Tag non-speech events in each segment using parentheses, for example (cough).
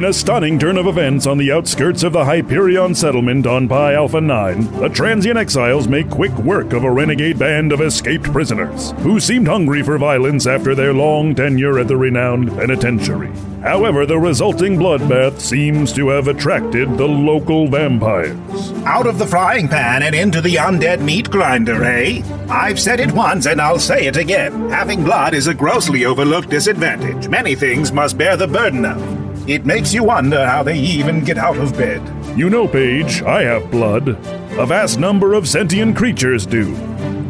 In a stunning turn of events on the outskirts of the Hyperion settlement on Pi Alpha 9, the transient exiles make quick work of a renegade band of escaped prisoners, who seemed hungry for violence after their long tenure at the renowned penitentiary. However, the resulting bloodbath seems to have attracted the local vampires. Out of the frying pan and into the undead meat grinder, eh? I've said it once and I'll say it again. Having blood is a grossly overlooked disadvantage. Many things must bear the burden of. It makes you wonder how they even get out of bed. You know, Paige, I have blood. A vast number of sentient creatures do.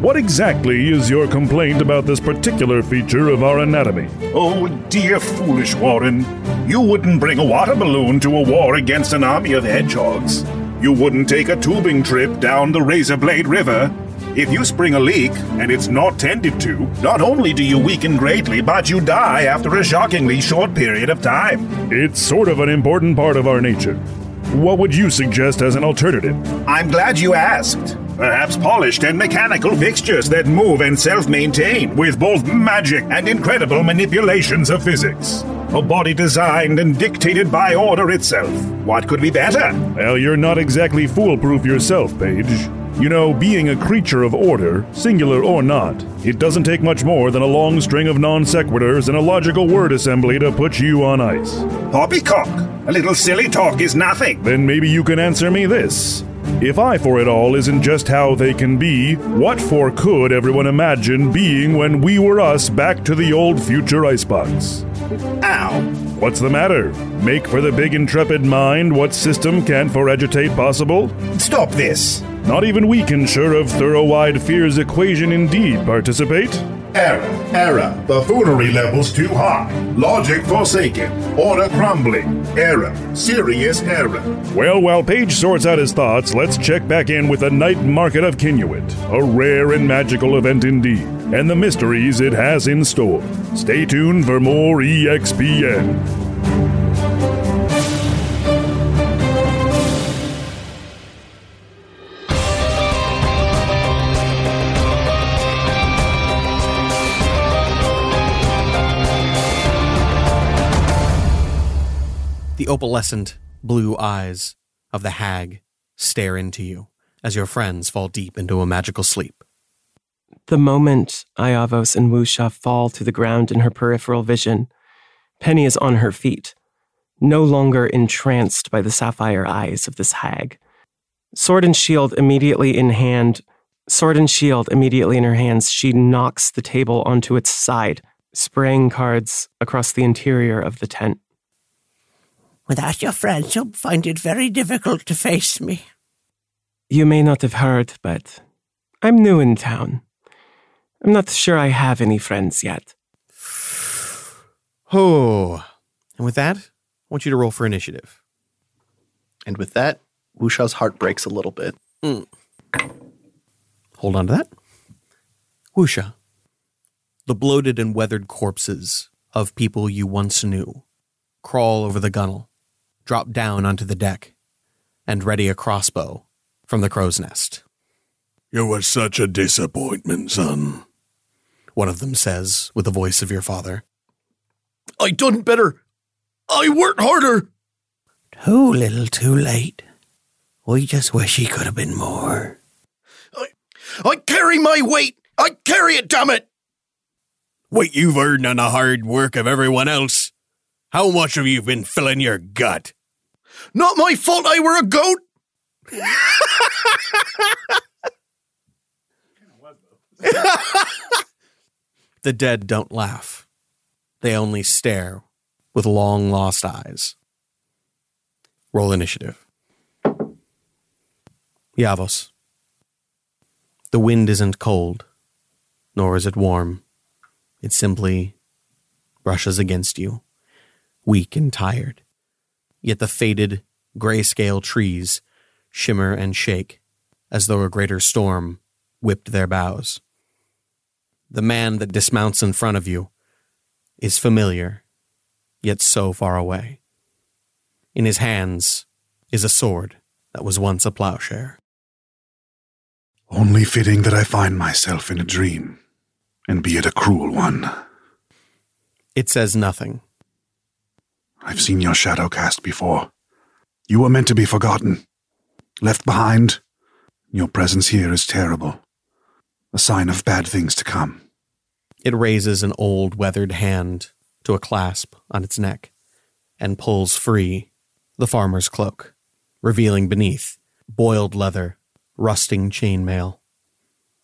What exactly is your complaint about this particular feature of our anatomy? Oh, dear foolish Warren. You wouldn't bring a water balloon to a war against an army of hedgehogs. You wouldn't take a tubing trip down the Razorblade River. If you spring a leak and it's not tended to, not only do you weaken greatly, but you die after a shockingly short period of time. It's sort of an important part of our nature. What would you suggest as an alternative? I'm glad you asked. Perhaps polished and mechanical fixtures that move and self maintain with both magic and incredible manipulations of physics. A body designed and dictated by order itself. What could be better? Well, you're not exactly foolproof yourself, Paige. You know, being a creature of order, singular or not, it doesn't take much more than a long string of non sequiturs and a logical word assembly to put you on ice. Poppycock! A little silly talk is nothing. Then maybe you can answer me this. If I for it all isn't just how they can be, what for could everyone imagine being when we were us back to the old future icebox? Ow. What's the matter? Make for the big intrepid mind what system can for agitate possible? Stop this. Not even we can sure of thorough-wide fear's equation indeed participate. Error, error. Buffoonery levels too high. Logic forsaken. Order crumbling. Error. Serious error. Well, while Paige sorts out his thoughts, let's check back in with the Night Market of Cinuint, a rare and magical event indeed, and the mysteries it has in store. Stay tuned for more EXPN. The opalescent blue eyes of the hag stare into you as your friends fall deep into a magical sleep. The moment Iavos and Wusha fall to the ground in her peripheral vision, Penny is on her feet, no longer entranced by the sapphire eyes of this hag. Sword and shield immediately in hand, sword and shield immediately in her hands, she knocks the table onto its side, spraying cards across the interior of the tent. Without your friends, you'll find it very difficult to face me. You may not have heard, but I'm new in town. I'm not sure I have any friends yet. (sighs) Oh, and with that, I want you to roll for initiative. And with that, Wusha's heart breaks a little bit. Hmm. Hold on to that. Wusha. The bloated and weathered corpses of people you once knew crawl over the gunnel, drop down onto the deck, and ready a crossbow from the crow's nest. You were such a disappointment, son. One of them says with the voice of your father. I done better. I worked harder. Too little, too late. I just wish he could have been more. I carry my weight! I carry it, damn it! What you've earned on the hard work of everyone else. How much have you been filling your gut? Not my fault I were a goat! (laughs) The dead don't laugh. They only stare with long lost eyes. Roll initiative. Yavos. The wind isn't cold, nor is it warm. It simply brushes against you, weak and tired. Yet the faded, grayscale trees shimmer and shake as though a greater storm whipped their boughs. The man that dismounts in front of you is familiar, yet so far away. In his hands is a sword that was once a plowshare. Only fitting that I find myself in a dream, and be it a cruel one. It says nothing. I've seen your shadow cast before. You were meant to be forgotten, left behind. Your presence here is terrible, a sign of bad things to come. It raises an old, weathered hand to a clasp on its neck and pulls free the farmer's cloak, revealing beneath boiled leather, rusting chainmail,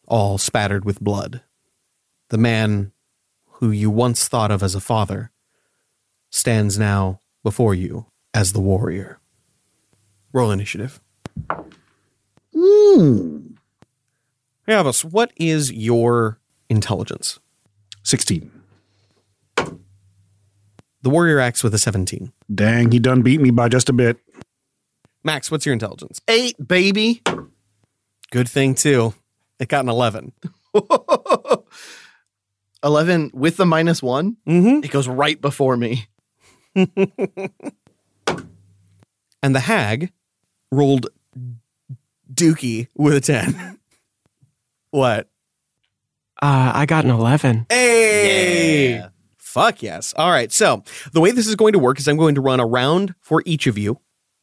all spattered with blood. The man who you once thought of as a father stands now before you as the warrior. Roll initiative. Yavos, what is your intelligence? 16. The warrior acts with a 17. Dang, he done beat me by just a bit. Max, what's your intelligence? Eight, baby. Good thing, too. It got an 11. (laughs) 11 with the minus one. Mm-hmm. It goes right before me. (laughs) And the hag rolled dookie with a 10. (laughs) what? Uh, I got an 11. Hey! Yeah. Fuck yes. All right. So the way this is going to work is I'm going to run a round for each of you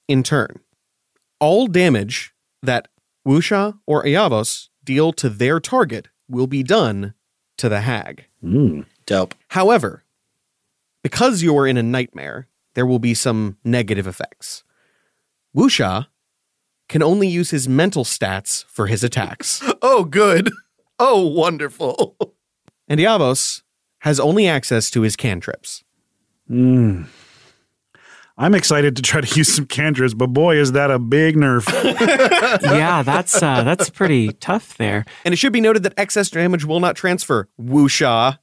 in turn. All damage that Wusha or Ayavos deal to their target will be done to the hag. Dope. However, because you're in a nightmare, there will be some negative effects. Wusha can only use his mental stats for his attacks, (laughs) Oh, good. Oh, wonderful. and Yavos has only access to his cantrips. Hmm. I'm excited to try to use some cantrips, but boy, is that a big nerf. (laughs) yeah, that's uh, that's pretty tough there. And it should be noted that excess damage will not transfer. Wusha.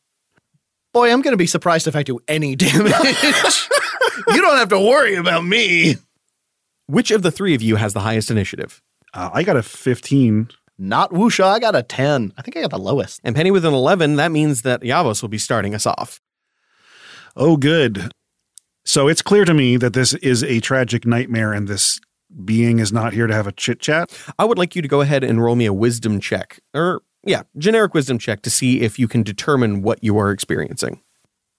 Boy, I'm going to be surprised if I do any (laughs) damage. you don't have to worry about me. Which of the three of you has the highest initiative? Uh, I got a 15. Not Wusha. I got a 10. I think I got the lowest. And Penny with an 11, that means that Yavos will be starting us off. Oh, good. So it's clear to me that this is a tragic nightmare and this being is not here to have a chit chat. I would like you to go ahead and roll me a wisdom check. Or, yeah, generic wisdom check to see if you can determine what you are experiencing.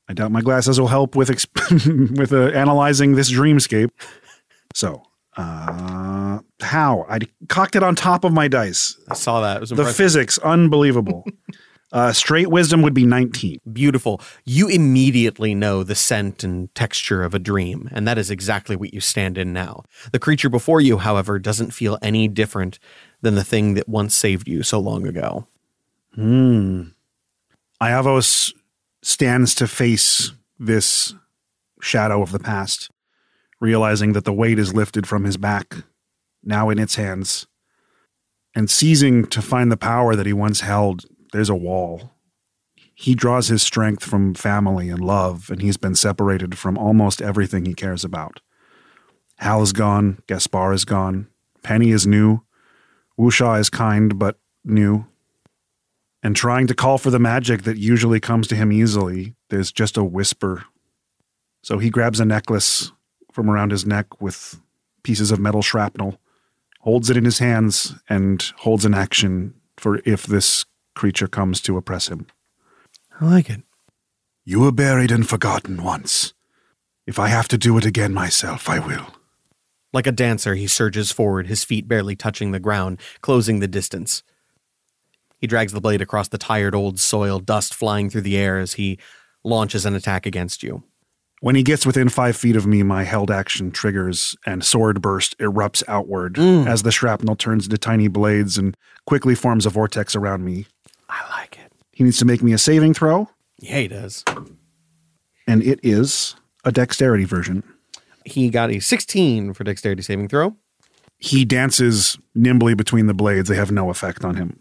I doubt my glasses will help with exp- (laughs) with uh, analyzing this dreamscape. So, uh, how I cocked it on top of my dice. I saw that. It was The physics, unbelievable. (laughs) uh, straight wisdom would be 19. Beautiful. You immediately know the scent and texture of a dream, and that is exactly what you stand in now. The creature before you, however, doesn't feel any different than the thing that once saved you so long ago. Hmm. Iavos stands to face this shadow of the past, realizing that the weight is lifted from his back, now in its hands, and seizing to find the power that he once held. There's a wall. He draws his strength from family and love, and he's been separated from almost everything he cares about. Hal is gone, Gaspar is gone, Penny is new, Wusha is kind but new and trying to call for the magic that usually comes to him easily, there's just a whisper. So he grabs a necklace from around his neck with pieces of metal shrapnel, holds it in his hands, and holds an action for if this creature comes to oppress him. I like it. You were buried and forgotten once. If I have to do it again myself, I will. Like a dancer, he surges forward, his feet barely touching the ground, closing the distance. He drags the blade across the tired old soil, dust flying through the air as he launches an attack against you. When he gets within five feet of me, my held action triggers and sword burst erupts outward Mm. as the shrapnel turns into tiny blades and quickly forms a vortex around me. I like it. He needs to make me a saving throw, Yeah, he does. and it is a dexterity version. He got a 16 for dexterity saving throw. He dances nimbly between the blades. They have no effect on him.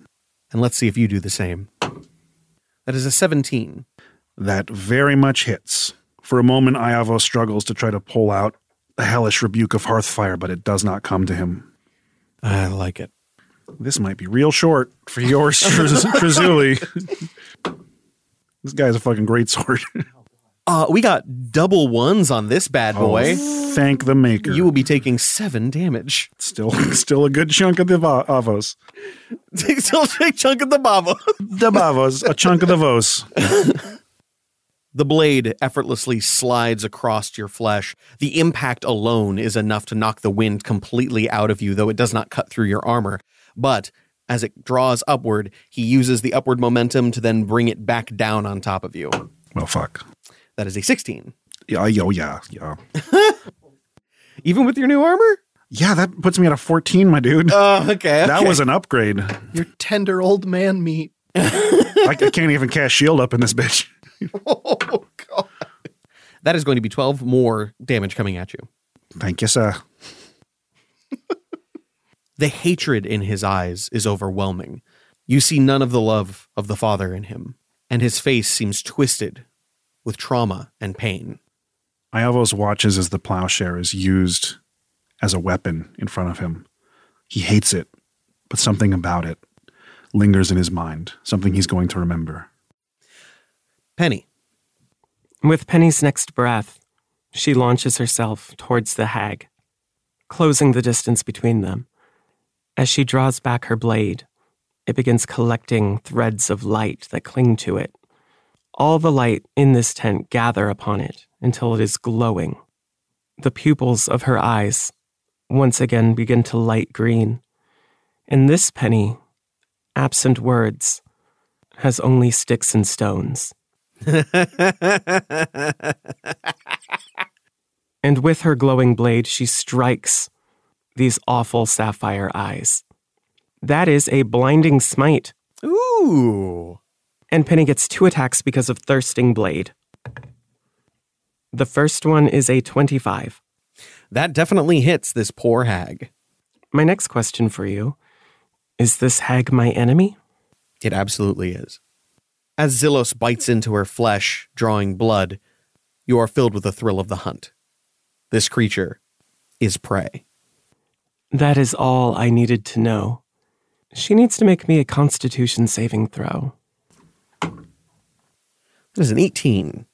And let's see if you do the same. That is a 17. That very much hits. For a moment, Iavo struggles to try to pull out a hellish rebuke of Hearthfire, but it does not come to him. I like it. This might be real short for yours, Trazuli. this guy's a fucking great sword. Uh, we got double ones on this bad boy. Thank the maker. You will be taking seven damage. still, (laughs) still a good chunk of the va- avos. (laughs) Still a big chunk of the bavo. The bavos, a chunk of the vos. (laughs) The blade effortlessly slides across your flesh. The impact alone is enough to knock the wind completely out of you, though it does not cut through your armor. But as it draws upward, he uses the upward momentum to then bring it back down on top of you. Well, fuck. That is a 16. Yeah, yo, yeah, yeah. (laughs) Even with your new armor? Yeah, that puts me at a 14, my dude. Oh, okay. That was an upgrade. Your tender old man meat. (laughs) I, I can't even cast shield up in this bitch. (laughs) Oh, God. That is going to be 12 more damage coming at you. Thank you, sir. The hatred in his eyes is overwhelming. You see none of the love of the father in him, and his face seems twisted with trauma and pain. Iavos watches as the plowshare is used as a weapon in front of him. He hates it, but something about it lingers in his mind, something he's going to remember. Penny, With Penny's next breath, she launches herself towards the hag, closing the distance between them. As she draws back her blade, it begins collecting threads of light that cling to it. All the light in this tent gather upon it until it is glowing. The pupils of her eyes once again begin to light green. And this penny, absent words, has only sticks and stones. (laughs) And with her glowing blade, she strikes these awful sapphire eyes. That is a blinding smite, Ooh. And Penny gets two attacks because of Thirsting Blade. The first one is a 25. That definitely hits this poor hag. My next question for you is this hag my enemy? It absolutely is. As Zillos bites into her flesh, drawing blood, you are filled with the thrill of the hunt. This creature is prey. That is all I needed to know. She needs to make me a constitution saving throw. That is an 18.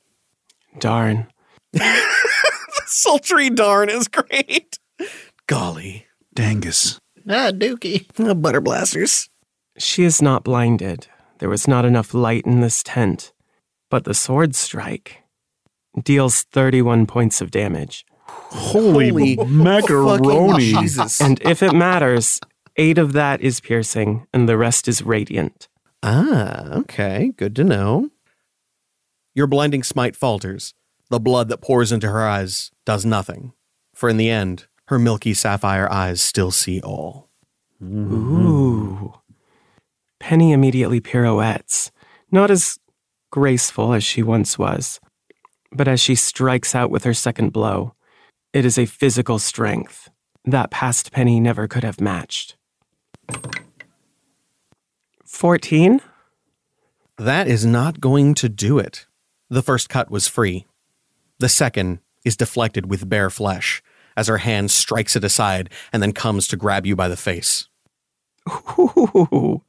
Darn. (laughs) The sultry darn is great. Golly. Dangus. Ah, Dookie. butter blasters. She is not blinded. There was not enough light in this tent. But the sword strike deals 31 points of damage. Holy, Holy macaroni. (laughs) Jesus. And if it matters, eight of that is piercing and the rest is radiant. Ah, okay. Good to know. Your blinding smite falters. The blood that pours into her eyes does nothing. For in the end, her milky sapphire eyes still see all. Ooh. Penny immediately pirouettes, not as graceful as she once was, but as she strikes out with her second blow, it is a physical strength that past Penny never could have matched. 14? That is not going to do it. The first cut was free. The second is deflected with bare flesh as her hand strikes it aside and then comes to grab you by the face. Ooh,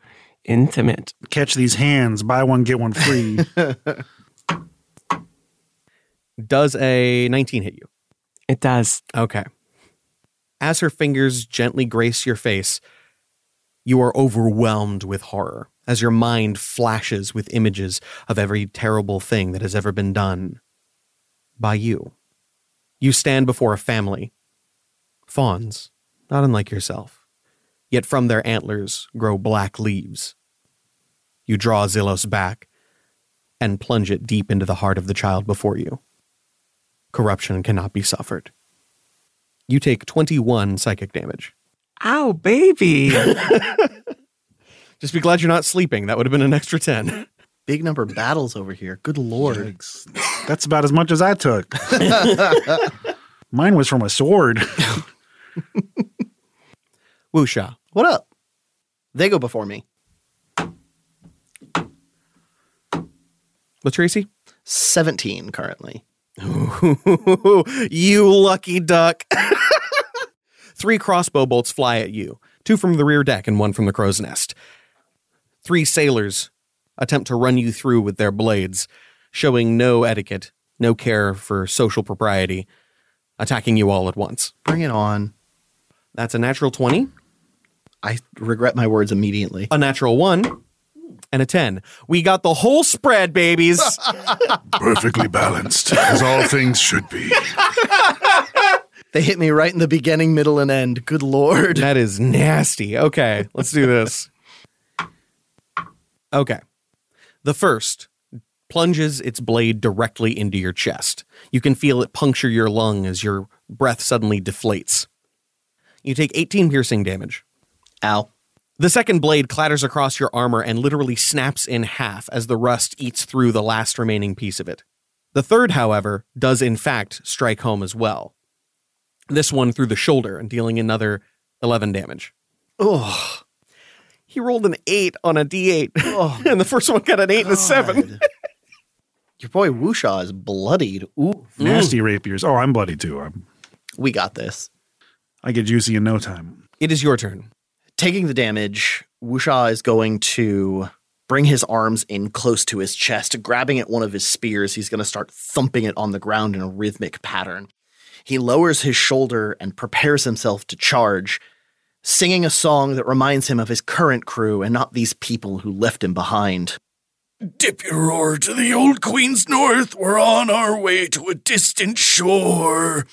intimate. Catch these hands, buy one, get one free. (laughs) Does a 19 hit you? It does. Okay. As her fingers gently grace your face, you are overwhelmed with horror as your mind flashes with images of every terrible thing that has ever been done by you. You stand before a family, Fawns, not unlike yourself. Yet from their antlers grow black leaves. You draw Zillos back and plunge it deep into the heart of the child before you. Corruption cannot be suffered. You take 21 psychic damage. Ow, baby. (laughs) Just be glad you're not sleeping. That would have been an extra 10. Big number of battles over here. Good lord. Yikes. That's about as much as I took. (laughs) Mine was from a sword. (laughs) Wusha. What up? They go before me. What's Tracy? 17 currently. (laughs) you lucky duck. Three crossbow bolts fly at you, two from the rear deck and one from the crow's nest. Three sailors attempt to run you through with their blades, showing no etiquette, no care for social propriety, attacking you all at once. Bring it on. That's a natural 20, I regret my words immediately. a natural 1, and a 10. We got the whole spread, babies. (laughs) Perfectly balanced, as all things should be. (laughs) They hit me right in the beginning, middle, and end. Good lord. That is nasty. Okay, let's do this. Okay. The first plunges its blade directly into your chest. You can feel it puncture your lung as your breath suddenly deflates. You take 18 piercing damage. Ow. The second blade clatters across your armor and literally snaps in half as the rust eats through the last remaining piece of it. The third, however, does in fact strike home as well. This one through the shoulder and dealing another 11 damage. Oh. He rolled an 8 on a d8, (laughs) and the first one got an 8 and a 7. (laughs) Your boy Wusha is bloodied. Ooh. Mm. Nasty rapiers. Oh, I'm bloody too. I'm, We got this. I get juicy in no time. It is your turn. Taking the damage, Wusha is going to bring his arms in close to his chest, grabbing at one of his spears. He's going to start thumping it on the ground in a rhythmic pattern. He lowers his shoulder and prepares himself to charge, singing a song that reminds him of his current crew and not these people who left him behind. Dip your oar to the old Queen's North. We're on our way to a distant shore.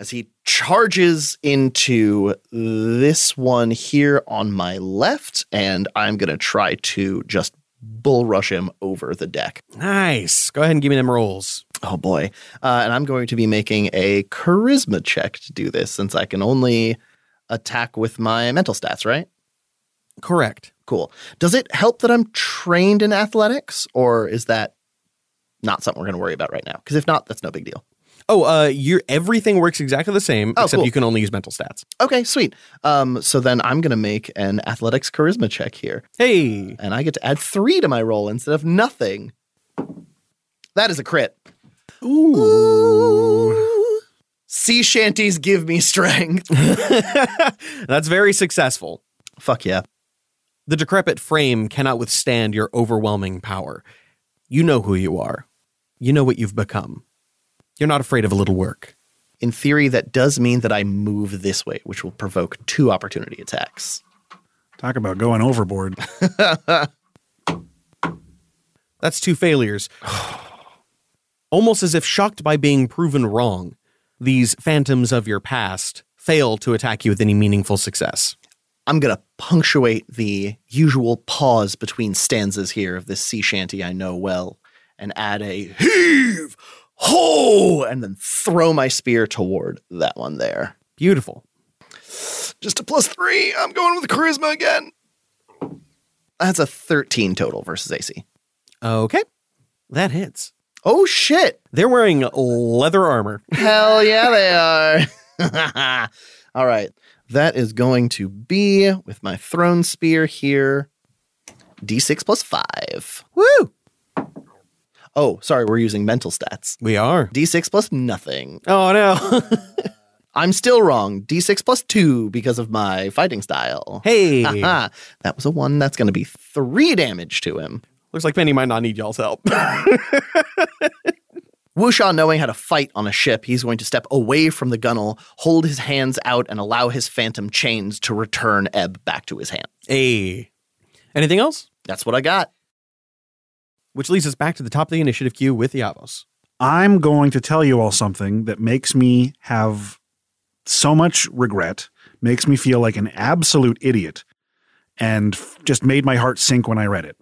as he charges into this one here on my left, and I'm going to try to just bull rush him over the deck. Nice. Go ahead and give me them rolls. Oh boy. Uh, and I'm going to be making a charisma check to do this since I can only attack with my mental stats, right? Correct. Cool. Does it help that I'm trained in athletics, or is that not something we're going to worry about right now? Because if not, that's no big deal. Oh, uh, your everything works exactly the same, Oh, except cool. you can only use mental stats. Okay, sweet. Um, so then I'm going to make an athletics charisma check here. Hey, and I get to add three to my roll instead of nothing. That is a crit. Ooh. Sea shanties give me strength. (laughs) that's very successful. Fuck yeah. The decrepit frame cannot withstand your overwhelming power. You know who you are. You know what you've become. You're not afraid of a little work. In theory, that does mean that I move this way, which will provoke two opportunity attacks. Talk about going overboard. (laughs) That's two failures. (sighs) Almost as if shocked by being proven wrong, these phantoms of your past fail to attack you with any meaningful success. I'm going to punctuate the usual pause between stanzas here of this sea shanty I know well and add a heave, ho, and then throw my spear toward that one there. Beautiful. Just a plus three. I'm going with charisma again. That's a 13 total versus AC. Okay. That hits. Oh, shit. They're wearing leather armor. (laughs) Hell yeah, they are. (laughs) All right. That is going to be with my throne spear here. D6 plus five. Woo! Oh, sorry, we're using mental stats. We are. D6 plus nothing. Oh no. (laughs) I'm still wrong. D6 plus two because of my fighting style. hey. That was a one. That's going to be three damage to him. Looks like Penny might not need y'all's help. (laughs) Wusha, knowing how to fight on a ship, he's going to step away from the gunnel, hold his hands out, and allow his phantom chains to return Ebb back to his hand. hey. Anything else? That's what I got. Which leads us back to the top of the initiative queue with the Avos. I'm going to tell you all something that makes me have so much regret, makes me feel like an absolute idiot, and f- just made my heart sink when I read it.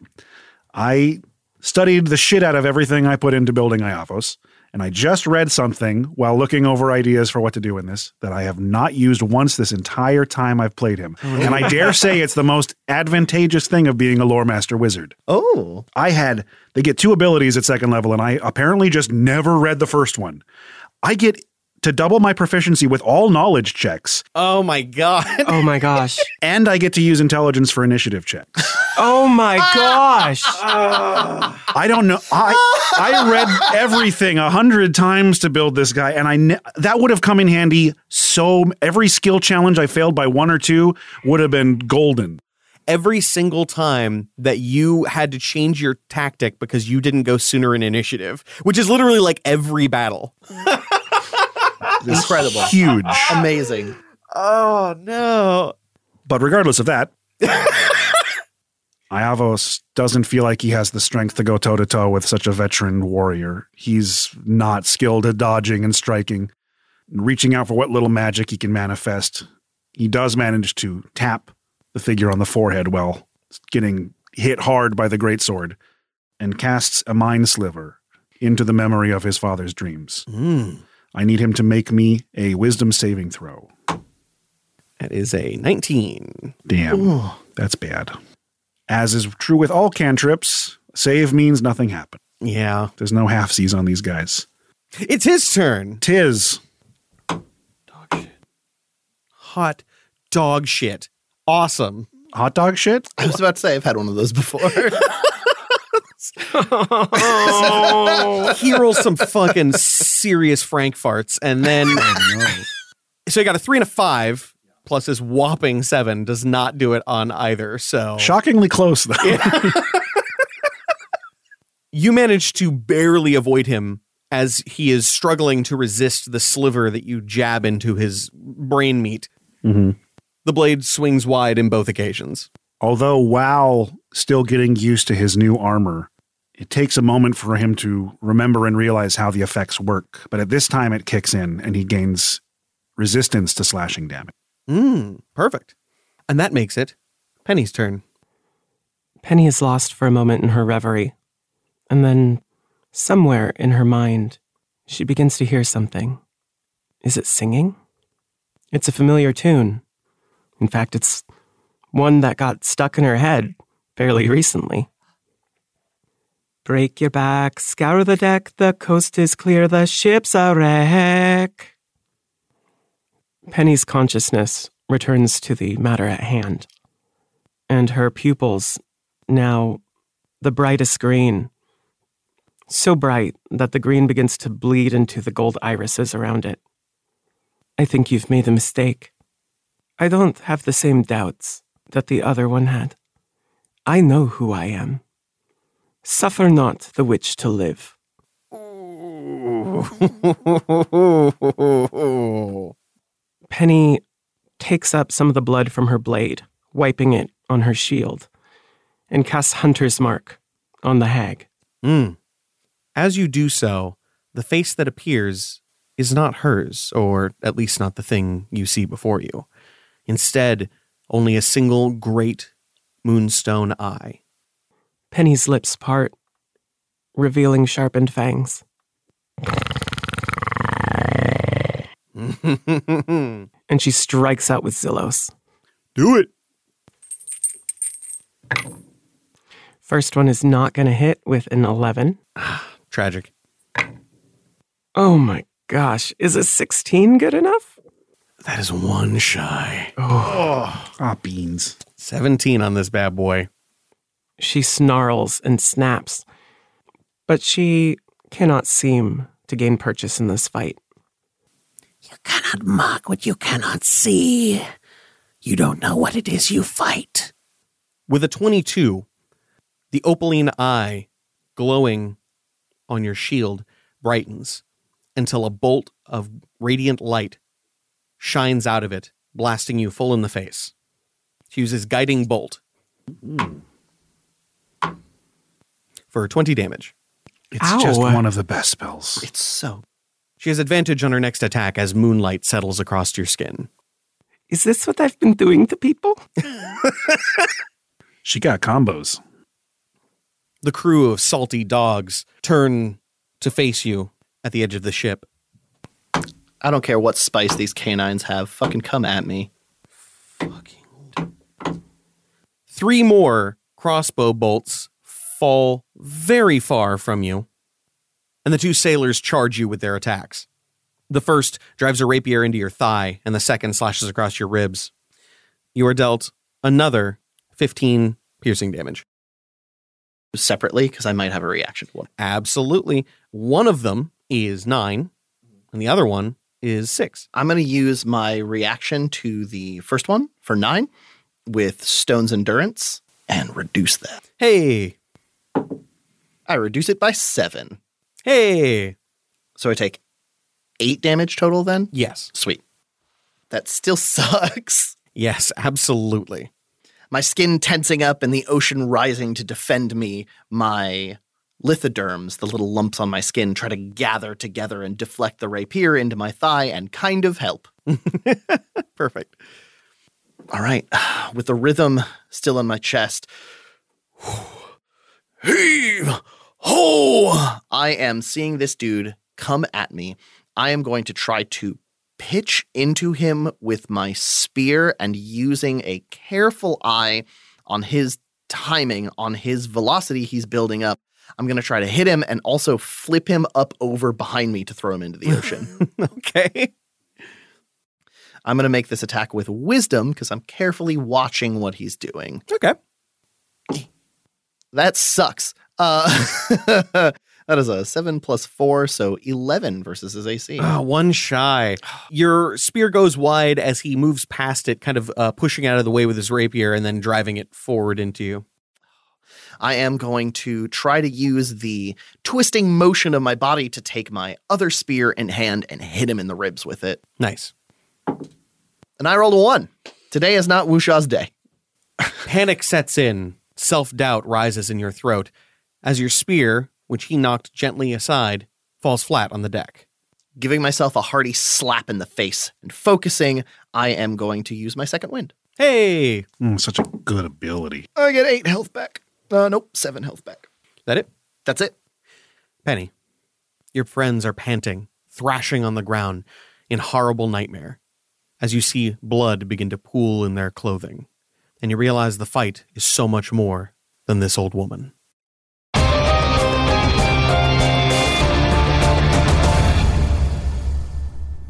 I studied the shit out of everything I put into building Iavos, and I just read something while looking over ideas for what to do in this that I have not used once this entire time I've played him. Oh. and I dare say it's the most advantageous thing of being a lore master wizard. Oh, I had they get two abilities at second level, and I apparently just never read the first one. I get to double my proficiency with all knowledge checks, Oh my god. Oh my gosh. (laughs) and I get to use intelligence for initiative checks. Oh my (laughs) gosh. I don't know. I I read everything a hundred times to build this guy, and I ne- that would have come in handy. So every skill challenge I failed by one or two would have been golden. Every single time that you had to change your tactic because you didn't go sooner in initiative, which is literally like every battle. incredible. Huge. Amazing. Oh no. But regardless of that, (laughs) Iavos doesn't feel like he has the strength to go toe to toe with such a veteran warrior. He's not skilled at dodging and striking, reaching out for what little magic he can manifest. He does manage to tap the figure on the forehead while getting hit hard by the greatsword and casts a mind sliver into the memory of his father's dreams. Mm. I need him to make me a wisdom saving throw. That is a 19. Damn, that's bad. As is true with all cantrips, save means nothing happened. Yeah. There's no halfsies on these guys. It's his turn. Tis. Hot dog shit. Awesome. Hot dog shit? I was about to say I've had one of those before. (laughs) (laughs) he rolls some fucking serious Frank farts, and then (laughs) so he got a three and a five plus his whopping seven does not do it on either. So Shockingly close, though. (laughs) you manage to barely avoid him as he is struggling to resist the sliver that you jab into his brain meat. Mhm. The blade swings wide in both occasions. Although, while still getting used to his new armor, it takes a moment for him to remember and realize how the effects work. But at this time, it kicks in and he gains resistance to slashing damage. Mm, perfect. And that makes it Penny's turn. Penny is lost for a moment in her reverie. And then, somewhere in her mind, she begins to hear something. Is it singing? It's a familiar tune. In fact, it's one that got stuck in her head fairly recently. Break your back, scour the deck, the coast is clear, the ship's a wreck. Penny's consciousness returns to the matter at hand, and her pupils, now the brightest green, so bright that the green begins to bleed into the gold irises around it. I think you've made a mistake. I don't have the same doubts that the other one had. I know who I am. Suffer not the witch to live. (laughs) Penny takes up some of the blood from her blade, wiping it on her shield, and casts Hunter's Mark on the hag. Mm. As you do so, the face that appears is not hers, or at least not the thing you see before you. Instead, only a single great moonstone eye. Penny's lips part, revealing sharpened fangs. (laughs) and she strikes out with Zillos. Do it. First one is not going to hit with an 11. (sighs) Tragic. Oh my gosh. Is a 16 good enough? That is one shy. Oh. Ah, beans. 17 on this bad boy. She snarls and snaps, but she cannot seem to gain purchase in this fight. You cannot mock what you cannot see. You don't know what it is you fight. With a 22, the opaline eye glowing on your shield brightens until a bolt of radiant light shines out of it, blasting you full in the face. She uses Guiding Bolt for 20 damage. It's just one of the best spells. it's so She has advantage on her next attack as moonlight settles across your skin. Is this what I've been doing to people? (laughs) She got combos. The crew of salty dogs turn to face you at the edge of the ship. I don't care what spice these canines have. Fucking come at me. Fucking. Three more crossbow bolts fall very far from you, and the two sailors charge you with their attacks. The first drives a rapier into your thigh, and the second slashes across your ribs. You are dealt another 15 piercing damage. Separately, because I might have a reaction to one. Absolutely. One of them is nine, and the other one is six. I'm going to use my reaction to the first one for nine with Stone's Endurance and reduce that. Hey, I reduce it by seven. Hey. So I take eight damage total then? Yes, Sweet. That still (laughs) sucks. yes, absolutely. My skin tensing up and the ocean rising to defend me. My lithoderms, the little lumps on my skin, try to gather together and deflect the rapier into my thigh and kind of help. (laughs) Perfect. All right. (sighs) With the rhythm still in my chest. (sighs) Heave! Ho! I am seeing this dude come at me. I am going to try to pitch into him with my spear and using a careful eye on his timing, on his velocity he's building up. I'm going to try to hit him and also flip him up over behind me to throw him into the ocean. (laughs) (laughs) Okay. I'm going to make this attack with wisdom because I'm carefully watching what he's doing. Okay. That sucks. Uh, (laughs) that is a seven plus four, so 11 versus his AC. Ah, one shy. Your spear goes wide as he moves past it, kind of uh, pushing out of the way with his rapier and then driving it forward into you. I am going to try to use the twisting motion of my body to take my other spear in hand and hit him in the ribs with it. Nice. And I rolled a one. Today is not Wusha's day. Panic sets in. Self doubt rises in your throat as your spear, which he knocked gently aside, falls flat on the deck. Giving myself a hearty slap in the face and focusing, I am going to use my second wind. Hey, Mm, such a good ability. I get eight health back. Uh, nope, seven health back. that it? That's it. Penny, your friends are panting, thrashing on the ground in horrible nightmare as you see blood begin to pool in their clothing, and you realize the fight is so much more than this old woman.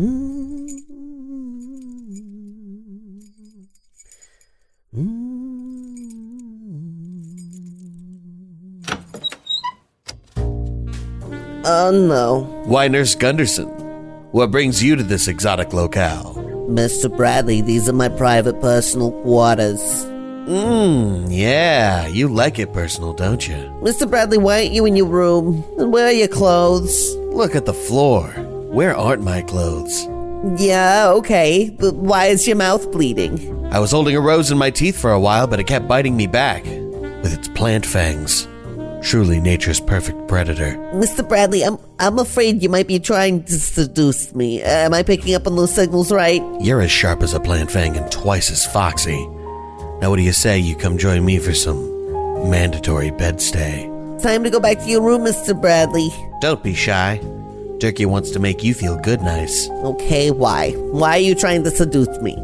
Oh no. Why, Nurse Gunderson? What brings you to this exotic locale? Mr. Bradley, these are my private personal quarters. Mmm, yeah, you like it personal, don't you? Mr. Bradley, why aren't you in your room? And where are your clothes? Look at the floor. Where aren't my clothes? Yeah, okay, but why is your mouth bleeding? I was holding a rose in my teeth for a while, but it kept biting me back with its plant fangs. Truly nature's perfect predator. Mr. Bradley, I'm I'm afraid you might be trying to seduce me. Uh, am I picking up on those signals right? You're as sharp as a plant fang and twice as foxy. Now, what do you say you come join me for some mandatory bed stay? Time to go back to your room, Mr. Bradley. Don't be shy. Turkey wants to make you feel good nice. Okay, why? Why are you trying to seduce me?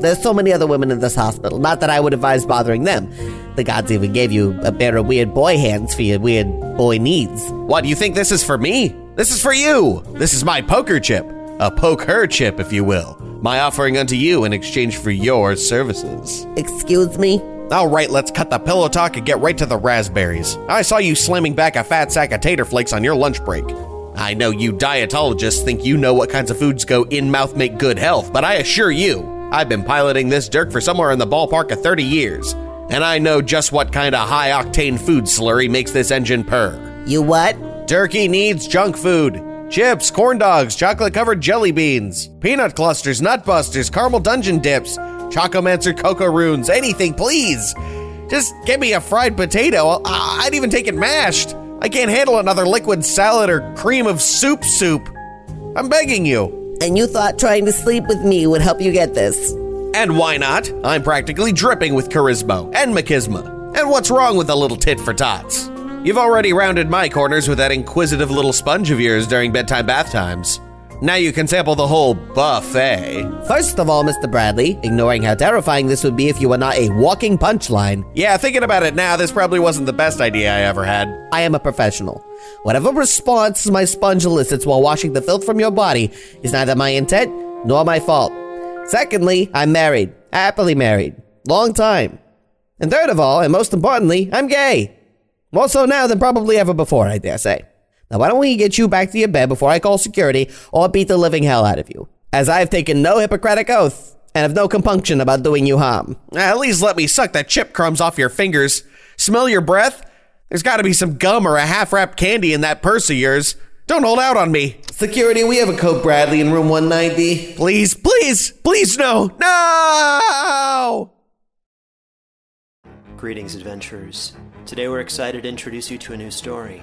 There's so many other women in this hospital. Not that I would advise bothering them. The gods even gave you a pair of weird boy hands for your weird boy needs. What, you think this is for me? This is for you! This is my poker chip. A poke her chip, if you will. My offering unto you in exchange for your services. Excuse me? All right, let's cut the pillow talk and get right to the raspberries. I saw you slamming back a fat sack of tater flakes on your lunch break. I know you dietologists think you know what kinds of foods go in mouth make good health, but I assure you, I've been piloting this Dirk for somewhere in the ballpark of 30 years, and I know just what kind of high octane food slurry makes this engine purr. You what? Turkey needs junk food. Chips, corn dogs, chocolate covered jelly beans, peanut clusters, nut busters, caramel dungeon dips, Chocomancer cocoa runes, anything, please. Just give me a fried potato. I- I'd even take it mashed. I can't handle another liquid salad or cream of soup soup. I'm begging you. And you thought trying to sleep with me would help you get this? And why not? I'm practically dripping with charisma and machisma. And what's wrong with a little tit for tots? You've already rounded my corners with that inquisitive little sponge of yours during bedtime bath times. Now you can sample the whole buffet. First of all, Mr. Bradley, ignoring how terrifying this would be if you were not a walking punchline, Yeah, thinking about it now, this probably wasn't the best idea I ever had. I am a professional. Whatever response my sponge elicits while washing the filth from your body is neither my intent nor my fault. Secondly, I'm married, happily married, long time. And third of all, and most importantly, I'm gay. More so now than probably ever before, I dare say. Now, why don't we get you back to your bed before I call security or beat the living hell out of you? As I have taken no Hippocratic oath and have no compunction about doing you harm. At least let me suck the chip crumbs off your fingers. Smell your breath? There's gotta be some gum or a half wrapped candy in that purse of yours. Don't hold out on me. Security, we have a Coke Bradley in room 190. Please, please, please, no, no! Greetings, adventurers. Today we're excited to introduce you to a new story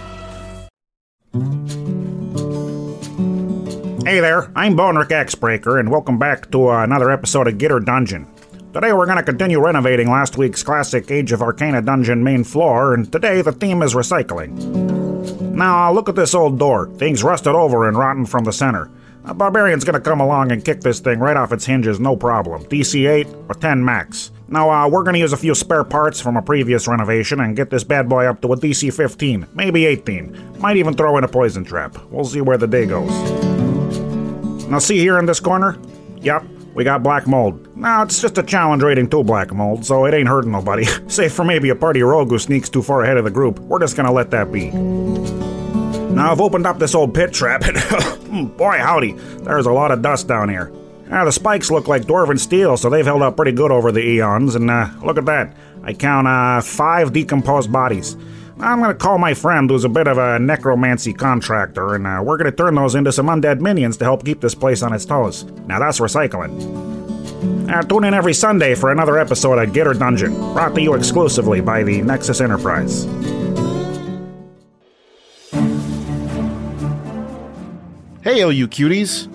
Hey there, I'm Bonrick Axebreaker, and welcome back to uh, another episode of Gitter Dungeon. Today we're going to continue renovating last week's classic Age of Arcana dungeon main floor, and today the theme is recycling. Now, look at this old door. Things rusted over and rotten from the center. A barbarian's gonna come along and kick this thing right off its hinges, no problem. DC 8 or 10 max. Now, uh, we're gonna use a few spare parts from a previous renovation and get this bad boy up to a DC 15, maybe 18. Might even throw in a poison trap. We'll see where the day goes. Now, see here in this corner? Yep, we got black mold. Now, it's just a challenge rating 2 black mold, so it ain't hurting nobody. (laughs) Save for maybe a party rogue who sneaks too far ahead of the group. We're just gonna let that be. Now, I've opened up this old pit trap, (laughs) and boy, howdy, there's a lot of dust down here. Now, the spikes look like dwarven steel, so they've held up pretty good over the eons, and uh, look at that. I count uh, five decomposed bodies. I'm gonna call my friend, who's a bit of a necromancy contractor, and uh, we're gonna turn those into some undead minions to help keep this place on its toes. Now, that's recycling. Uh, tune in every Sunday for another episode of Gitter Dungeon, brought to you exclusively by the Nexus Enterprise. Hey, all you cuties!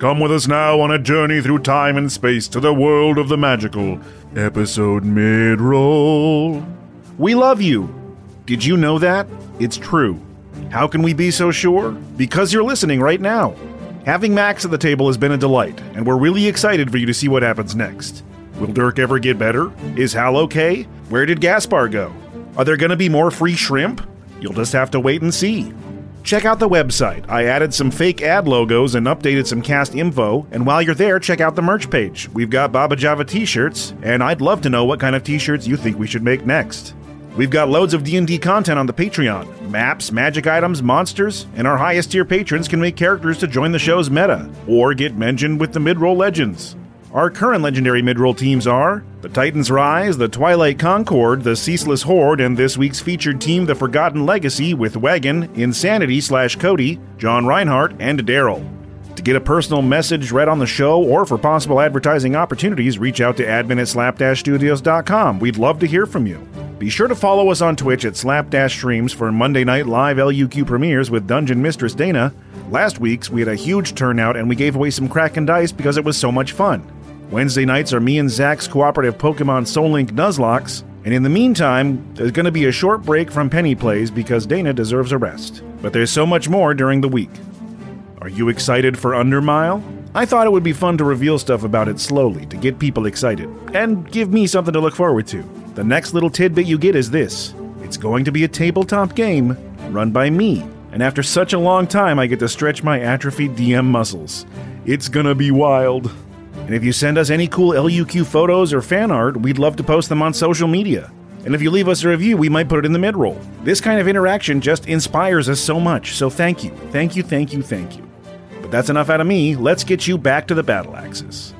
Come with us now on a journey through time and space to the world of the magical. Episode mid roll. We love you. Did you know that? It's true. How can we be so sure? Because you're listening right now. Having Max at the table has been a delight, and we're really excited for you to see what happens next. Will Dirk ever get better? Is Hal okay? Where did Gaspar go? Are there going to be more free shrimp? You'll just have to wait and see. Check out the website. I added some fake ad logos and updated some cast info. And while you're there, check out the merch page. We've got Baba Java t-shirts, and I'd love to know what kind of t-shirts you think we should make next. We've got loads of D&D content on the Patreon. Maps, magic items, monsters, and our highest tier patrons can make characters to join the show's meta or get mentioned with the mid-roll legends. Our current legendary mid-roll teams are the Titans Rise, the Twilight Concord, the Ceaseless Horde, and this week's featured team, the Forgotten Legacy, with Wagon, Insanity slash Cody, John Reinhardt, and Daryl. To get a personal message read on the show or for possible advertising opportunities, reach out to admin at slap-studios.com. We'd love to hear from you. Be sure to follow us on Twitch at slap-streams for Monday night live LUQ premieres with Dungeon Mistress Dana. Last week's, we had a huge turnout and we gave away some Kraken dice because it was so much fun. Wednesday nights are me and Zach's cooperative Pokemon Soul Link Nuzlockes, and in the meantime, there's going to be a short break from Penny Plays because Dana deserves a rest. But there's so much more during the week. Are you excited for Undermile? I thought it would be fun to reveal stuff about it slowly to get people excited, and give me something to look forward to. The next little tidbit you get is this it's going to be a tabletop game run by me. And after such a long time, I get to stretch my atrophied DM muscles. It's gonna be wild. And if you send us any cool LUQ photos or fan art, we'd love to post them on social media. And if you leave us a review, we might put it in the mid roll. This kind of interaction just inspires us so much, so thank you. Thank you, thank you, thank you. That's enough out of me. Let's get you back to the battle axes.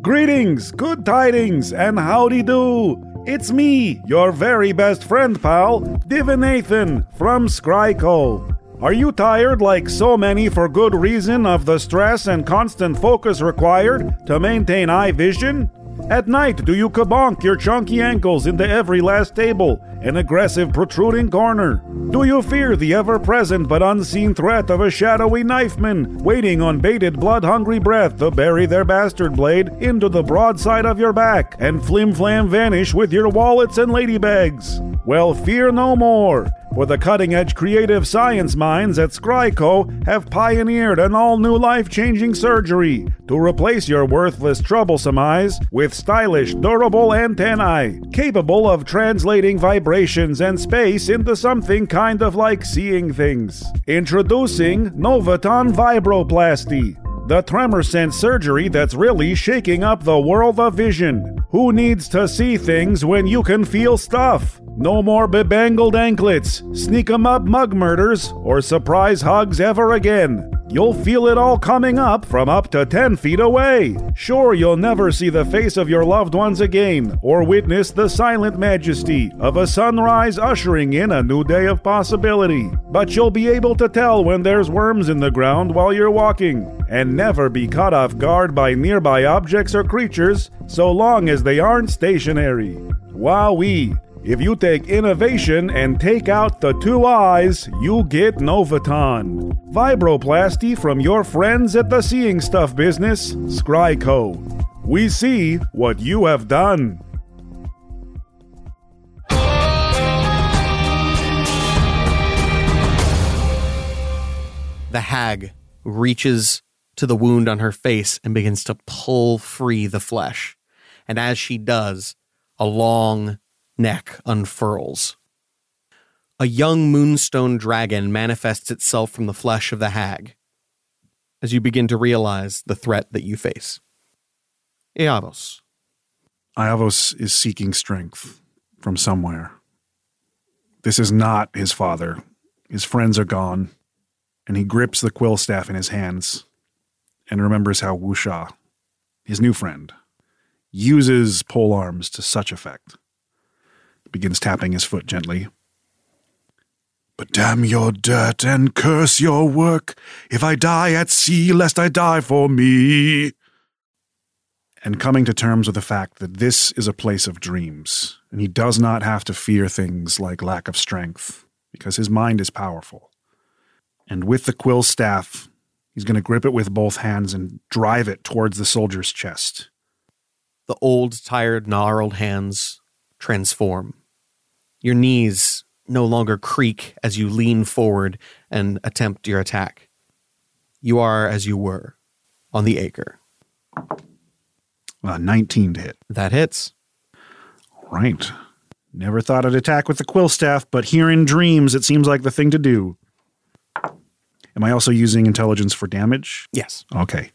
Greetings, good tidings, and howdy do. It's me, your very best friend pal, Divinathan from Scryco. Are you tired, like so many for good reason, of the stress and constant focus required to maintain eye vision? At night, do you kabonk your chunky ankles into every last table, an aggressive protruding corner? Do you fear the ever present but unseen threat of a shadowy knifeman waiting on bated, blood hungry breath to bury their bastard blade into the broadside of your back and flim flam vanish with your wallets and ladybags? Well, fear no more, for the cutting edge creative science minds at Scryco have pioneered an all new life changing surgery to replace your worthless, troublesome eyes with stylish, durable antennae capable of translating vibrations and space into something kind of like seeing things. Introducing Novaton Vibroplasty. The tremor sense surgery that's really shaking up the world of vision. Who needs to see things when you can feel stuff? No more bebangled anklets, sneak 'em up mug murders, or surprise hugs ever again. You'll feel it all coming up from up to 10 feet away. Sure, you'll never see the face of your loved ones again, or witness the silent majesty of a sunrise ushering in a new day of possibility. But you'll be able to tell when there's worms in the ground while you're walking, and never be caught off guard by nearby objects or creatures so long as they aren't stationary. Wowee! If you take innovation and take out the two eyes, you get Novaton. Vibroplasty from your friends at the Seeing Stuff business, Scryco. We see what you have done. The hag reaches to the wound on her face and begins to pull free the flesh. And as she does, a long neck unfurls. A young moonstone dragon manifests itself from the flesh of the hag as you begin to realize the threat that you face. Eavos. Iavos is seeking strength from somewhere. This is not his father. His friends are gone, and he grips the quill staff in his hands and remembers how Wusha, his new friend, uses pole arms to such effect. Begins tapping his foot gently. But damn your dirt and curse your work. If I die at sea, lest I die for me. And coming to terms with the fact that this is a place of dreams, and he does not have to fear things like lack of strength, because his mind is powerful. And with the quill staff, he's going to grip it with both hands and drive it towards the soldier's chest. The old, tired, gnarled hands transform. Your knees no longer creak as you lean forward and attempt your attack. You are as you were on the acre. Uh, 19 to hit. That hits. Right. Never thought I'd attack with the quill staff, but here in dreams, it seems like the thing to do. Am I also using intelligence for damage? Yes. Okay.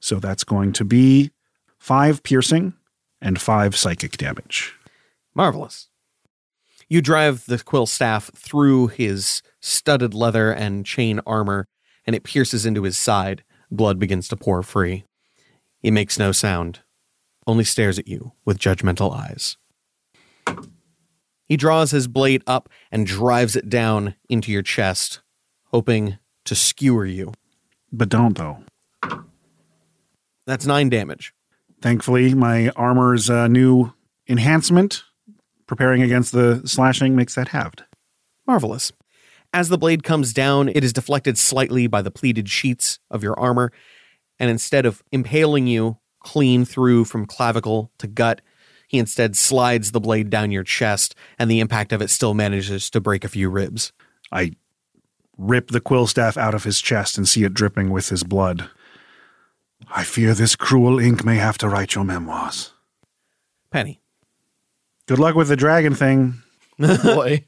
So that's going to be five piercing and five psychic damage. Marvelous. You drive the quill staff through his studded leather and chain armor, and it pierces into his side. Blood begins to pour free. He makes no sound, only stares at you with judgmental eyes. He draws his blade up and drives it down into your chest, hoping to skewer you. But don't, though. That's nine damage. Thankfully, my armor's uh, new enhancement, preparing against the slashing, makes that halved. Marvelous. As the blade comes down, it is deflected slightly by the pleated sheets of your armor, and instead of impaling you clean through from clavicle to gut, he instead slides the blade down your chest, and the impact of it still manages to break a few ribs. I rip the quill staff out of his chest and see it dripping with his blood. I fear this cruel ink may have to write your memoirs. Penny. Good luck with the dragon thing. (laughs) Boy.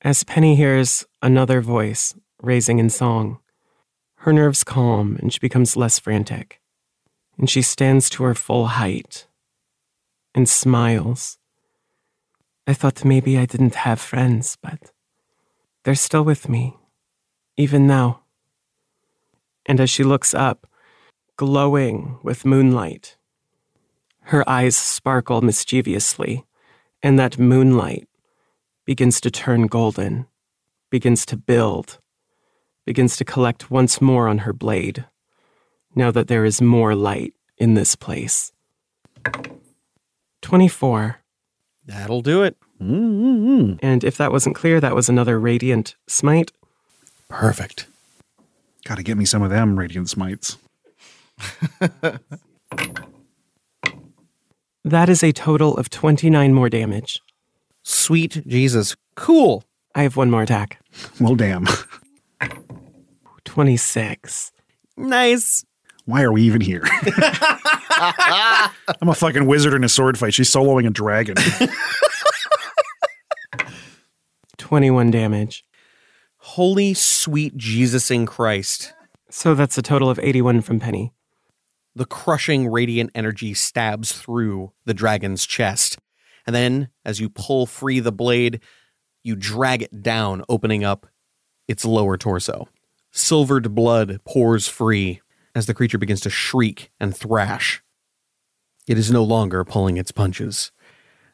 As Penny hears another voice raising in song, her nerves calm and she becomes less frantic. And she stands to her full height and smiles. I thought maybe I didn't have friends, but they're still with me, even now. And as she looks up, glowing with moonlight, her eyes sparkle mischievously, and that moonlight begins to turn golden, begins to build, begins to collect once more on her blade, now that there is more light in this place. 24. That'll do it. Mm-hmm. And if that wasn't clear, that was another radiant smite. Perfect. Gotta get me some of them radiant smites. (laughs) That is a total of 29 more damage. Sweet Jesus. Cool. I have one more attack. Well, damn. 26. Nice. Why are we even here? (laughs) I'm a fucking wizard in a sword fight. She's soloing a dragon. (laughs) 21 damage. Holy sweet Jesus in Christ. So that's a total of 81 from Penny. The crushing radiant energy stabs through the dragon's chest. And then, as you pull free the blade, you drag it down, opening up its lower torso. Silvered blood pours free as the creature begins to shriek and thrash. It is no longer pulling its punches.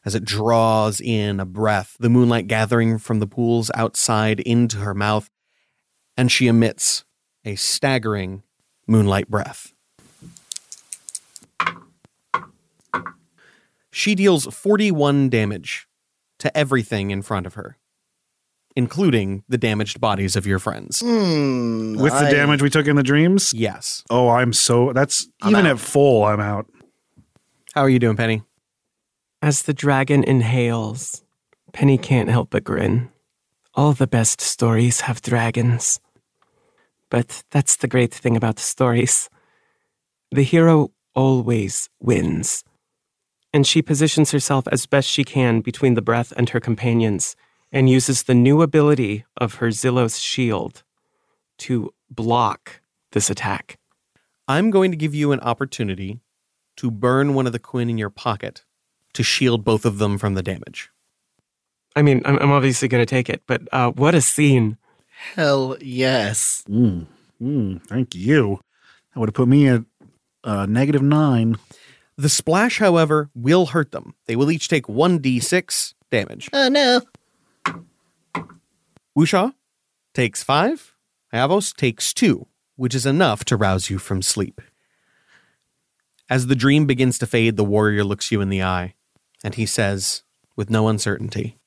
As it draws in a breath, the moonlight gathering from the pools outside into her mouth, and she emits a staggering moonlight breath. She deals 41 damage to everything in front of her, including the damaged bodies of your friends. Hmm, With the I- damage we took in the dreams? Yes. Oh, I'm so. That's I'm even out. at full, I'm out. How are you doing, Penny? As the dragon inhales, Penny can't help but grin. All the best stories have dragons. But that's the great thing about stories. The hero always wins. And she positions herself as best she can between the breath and her companions and uses the new ability of her Zillos shield to block this attack. I'm going to give you an opportunity to burn one of the quinn in your pocket to shield both of them from the damage. I mean, I'm, I'm obviously going to take it, but uh, what a scene. Hell yes. Mm, mm, thank you. That would have put me at uh, negative nine. The splash, however, will hurt them. They will each take 1d6 damage. Oh no. Wusha takes five. Iavos takes two, which is enough to rouse you from sleep. As the dream begins to fade, the warrior looks you in the eye, and he says, with no uncertainty,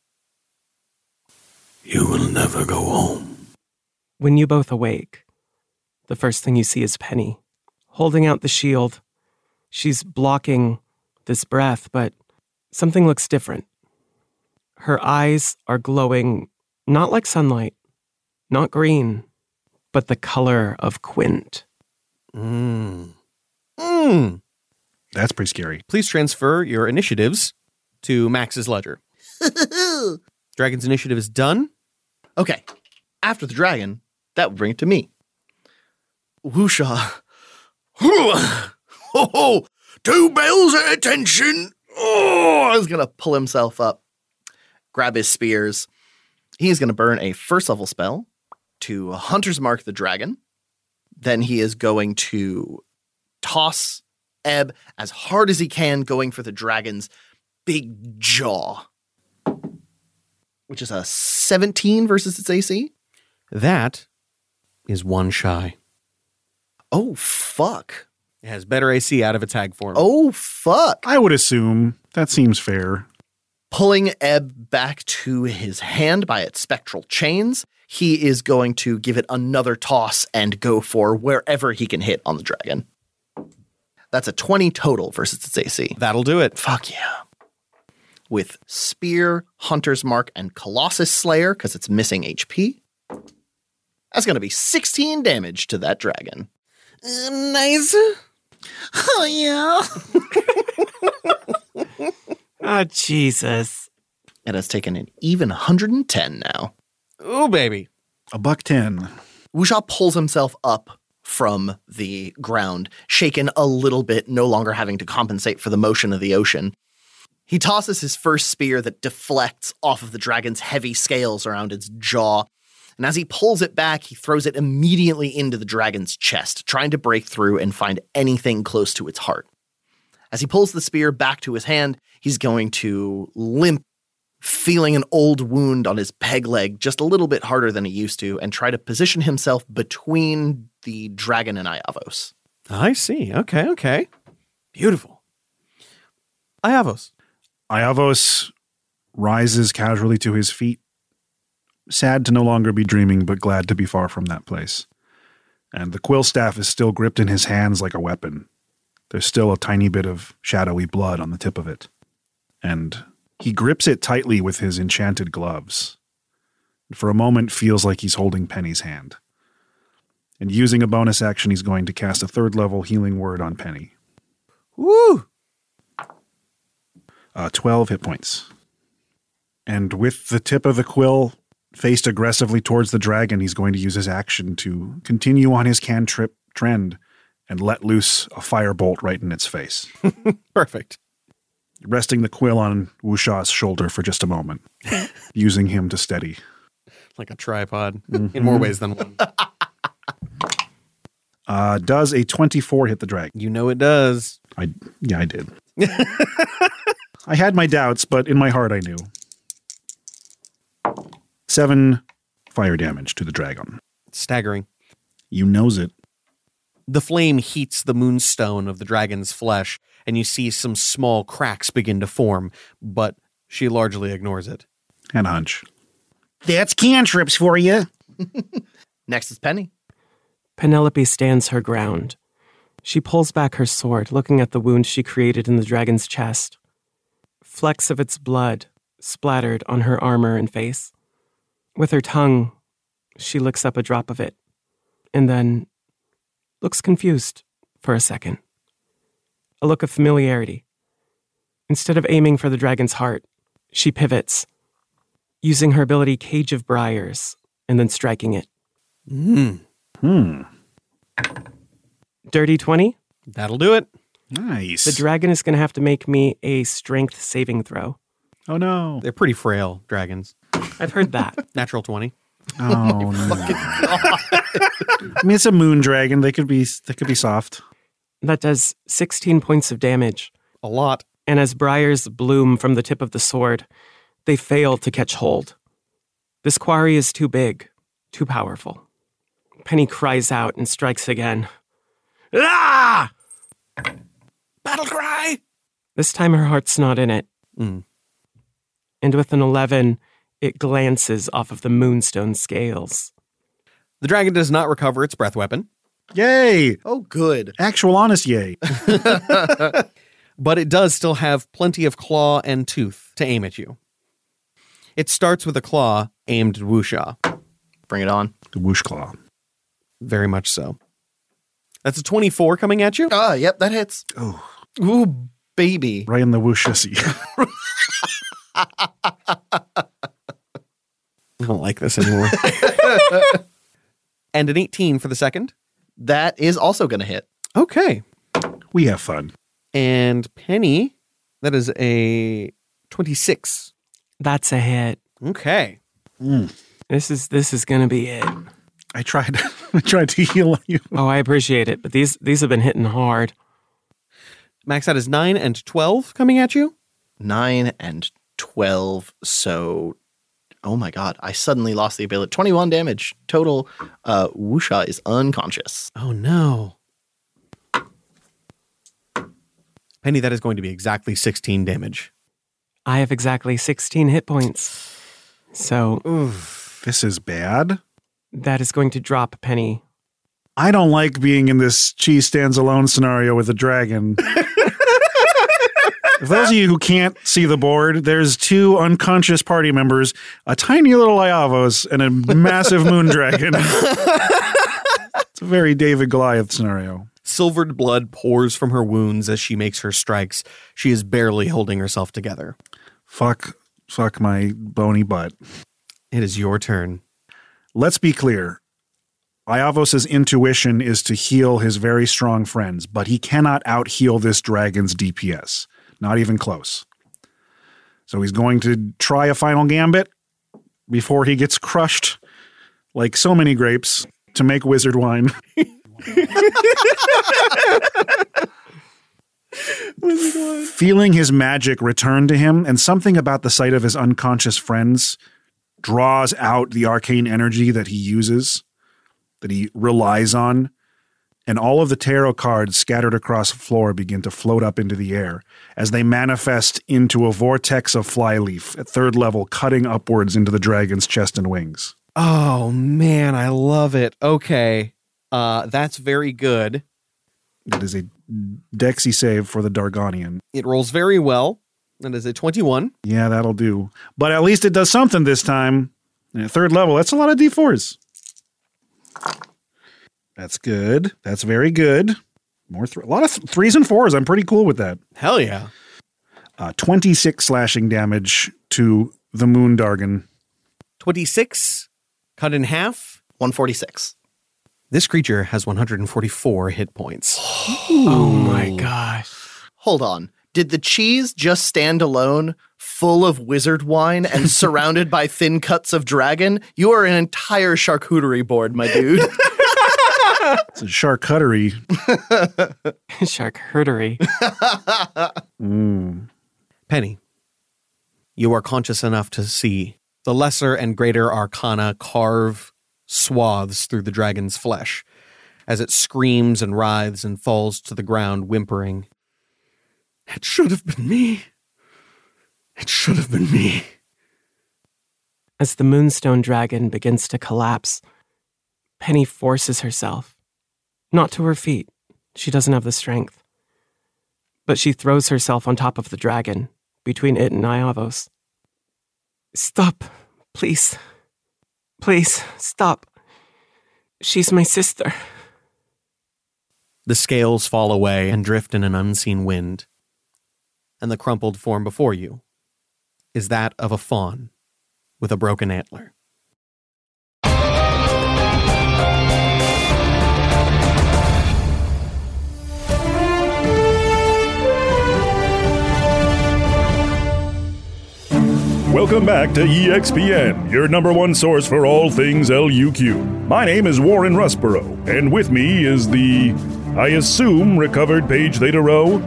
You will never go home. When you both awake, the first thing you see is Penny holding out the shield. She's blocking this breath, but something looks different. Her eyes are glowing not like sunlight, not green, but the color of quint. Mmm. Mmm. That's pretty scary. Please transfer your initiatives to Max's ledger. (laughs) Dragon's initiative is done. Okay. After the dragon, that would bring it to me. Wusha. Ho ho! Two bells at attention! Oh, he's gonna pull himself up, grab his spears. He's gonna burn a first level spell to Hunter's Mark the Dragon. Then he is going to toss Ebb as hard as he can, going for the dragon's big jaw, which is a 17 versus its AC. That is one shy. Oh, fuck. It has better AC out of its hag form. Oh, fuck. I would assume that seems fair. Pulling Ebb back to his hand by its spectral chains, he is going to give it another toss and go for wherever he can hit on the dragon. That's a 20 total versus its AC. That'll do it. Fuck yeah. With Spear, Hunter's Mark, and Colossus Slayer, because it's missing HP. That's going to be 16 damage to that dragon. Uh, nice. Oh, yeah. (laughs) Oh, Jesus. It has taken an even 110 now. Ooh, baby. A buck ten. Wusha pulls himself up from the ground, shaken a little bit, no longer having to compensate for the motion of the ocean. He tosses his first spear that deflects off of the dragon's heavy scales around its jaw. And as he pulls it back, he throws it immediately into the dragon's chest, trying to break through and find anything close to its heart. As he pulls the spear back to his hand, he's going to limp, feeling an old wound on his peg leg just a little bit harder than he used to, and try to position himself between the dragon and Iavos. I see. Okay, okay. Beautiful. Iavos. Iavos rises casually to his feet, sad to no longer be dreaming, but glad to be far from that place. And the quill staff is still gripped in his hands like a weapon. There's still a tiny bit of shadowy blood on the tip of it. And he grips it tightly with his enchanted gloves. And For a moment, feels like he's holding Penny's hand. And using a bonus action, he's going to cast a third level healing word on Penny. Woo! uh, 12 hit points. And with the tip of the quill faced aggressively towards the dragon, he's going to use his action to continue on his cantrip trend and let loose a firebolt right in its face, (laughs) Perfect. resting the quill on Wusha's shoulder for just a moment, (laughs) using him to steady. Like a tripod in more ways than one. (laughs) Uh, does a 24 hit the dragon? You know it does. I yeah, I did. I had my doubts, but in my heart I knew. Seven fire damage to the dragon. Staggering. You knows it. The flame heats the moonstone of the dragon's flesh, and you see some small cracks begin to form, but she largely ignores it. And hunch. That's cantrips for you. (laughs) Next is Penny. Penelope stands her ground. She pulls back her sword, looking at the wound she created in the dragon's chest. Flecks of its blood splattered on her armor and face. With her tongue, she licks up a drop of it, and then looks confused for a second. A look of familiarity. Instead of aiming for the dragon's heart, she pivots, using her ability Cage of Briars, and then striking it. Mm. Hmm. Dirty 20? That'll do it. Nice. The dragon is going to have to make me a strength saving throw. oh no. They're pretty frail dragons. I've heard that. (laughs) Natural 20. Oh (laughs) no. I mean, it's a moon dragon. They could be. They could be soft. that does 16 points of damage. A lot. And as briars bloom from the tip of the sword, they fail to catch hold. This quarry is too big, too powerful. Penny cries out and strikes again. Ah! Battle cry! This time her heart's not in it. Mm. And with an 11, it glances off of the moonstone scales. The dragon does not recover its breath weapon, Yay! Oh, good. Actual honest yay. (laughs) (laughs) but it does still have plenty of claw and tooth to aim at you. It starts with a claw aimed at Wusha. Bring it on. The whoosh claw. Very much so. That's a 24 coming at you. Ah, yep, that hits. Oh, Ooh, baby. right in the whooshissy. (laughs) I don't like this anymore. (laughs) and an 18 for the second. That is also going to hit. Okay. we have fun. And Penny, that is a 26. That's a hit. Okay. Hmm. This is this is gonna be it. I tried. (laughs) I tried to heal you. Oh, I appreciate it, but these these have been hitting hard. Max out is 9 and 12 coming at you. 9 and 12. So, oh my God, I suddenly lost the ability. 21 damage total. Uh, Wusha is unconscious. Oh no. Penny, that is going to be exactly 16 damage. I have exactly 16 hit points. So This is bad. that is going to drop Penny. I don't like being in this cheese stands alone scenario with a dragon. (laughs) For those of you who can't see the board, there's two unconscious party members, a tiny little Iavos, and a (laughs) massive moon dragon. it's a very David Goliath scenario. Silvered blood pours from her wounds as she makes her strikes. She is barely holding herself together. Fuck, fuck my bony butt. It is your turn. Let's be clear. Iavos' intuition is to heal his very strong friends, but he cannot out heal this dragon's DPS. Not even close. So he's going to try a final gambit before he gets crushed like so many grapes to make wizard wine. (laughs) Feeling his magic return to him and something about the sight of his unconscious friends draws out the arcane energy that he uses, that he relies on, and all of the tarot cards scattered across the floor begin to float up into the air as they manifest into a vortex of flyleaf at third level, cutting upwards into the dragon's chest and wings. Oh man, I love it. Okay. Uh that's very good. It is a Dexy save for the Dargonian. It rolls very well. That is a 21. Yeah, that'll do. But at least it does something this time. And at third level, that's a lot of d4s. That's good. That's very good. More th- a lot of th- threes and fours. I'm pretty cool with that. Hell yeah. Uh, 26 slashing damage to the Moon Dargon. 26 cut in half. 146. This creature has 144 hit points. Oh my gosh. Hold on. Did the cheese just stand alone, full of wizard wine and (laughs) surrounded by thin cuts of dragon? You are an entire charcuterie board, my dude. (laughs) It's a charcuterie. (laughs) Charcuterie. Mm. Penny, you are conscious enough to see the lesser and greater arcana carve swaths through the dragon's flesh as it screams and writhes and falls to the ground, whimpering. It should have been me. It should have been me. As the moonstone dragon begins to collapse, Penny forces herself. Not to her feet. She doesn't have the strength. But she throws herself on top of the dragon, between it and Iavos. Stop, please. Please, stop. She's my sister. The scales fall away and drift in an unseen wind. And the crumpled form before you is that of a fawn with a broken antler. Welcome back to EXPN, your number one source for all things LUQ. My name is Warren Rusborough, and with me is the, I assume, recovered Paige Theta Row.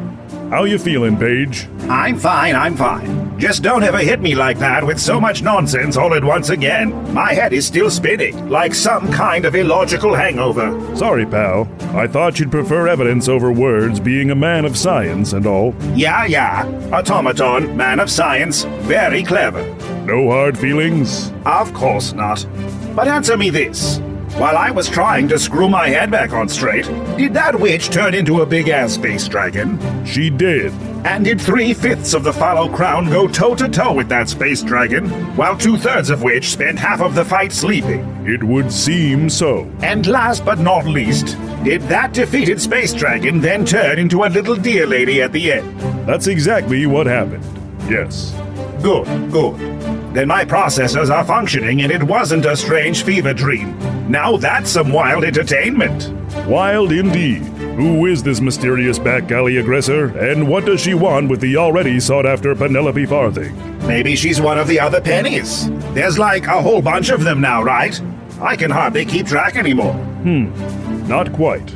How you feeling, Paige? I'm fine, I'm fine. Just don't ever hit me like that with so much nonsense all at once again. My head is still spinning, like some kind of illogical hangover. Sorry, pal. I thought you'd prefer evidence over words, being a man of science and all. Yeah, yeah. Automaton, man of science, very clever. No hard feelings? Of course not. But answer me this. While I was trying to screw my head back on straight, did that witch turn into a big ass space dragon? She did. And did three fifths of the Fallow Crown go toe to toe with that space dragon, while two thirds of which spent half of the fight sleeping? It would seem so. And last but not least, did that defeated space dragon then turn into a little deer lady at the end? That's exactly what happened. Yes. Good, good. Then my processors are functioning and it wasn't a strange fever dream. Now that's some wild entertainment. Wild indeed. Who is this mysterious back alley aggressor, and what does she want with the already sought after Penelope Farthing? Maybe she's one of the other pennies. There's like a whole bunch of them now, right? I can hardly keep track anymore. Hmm, not quite.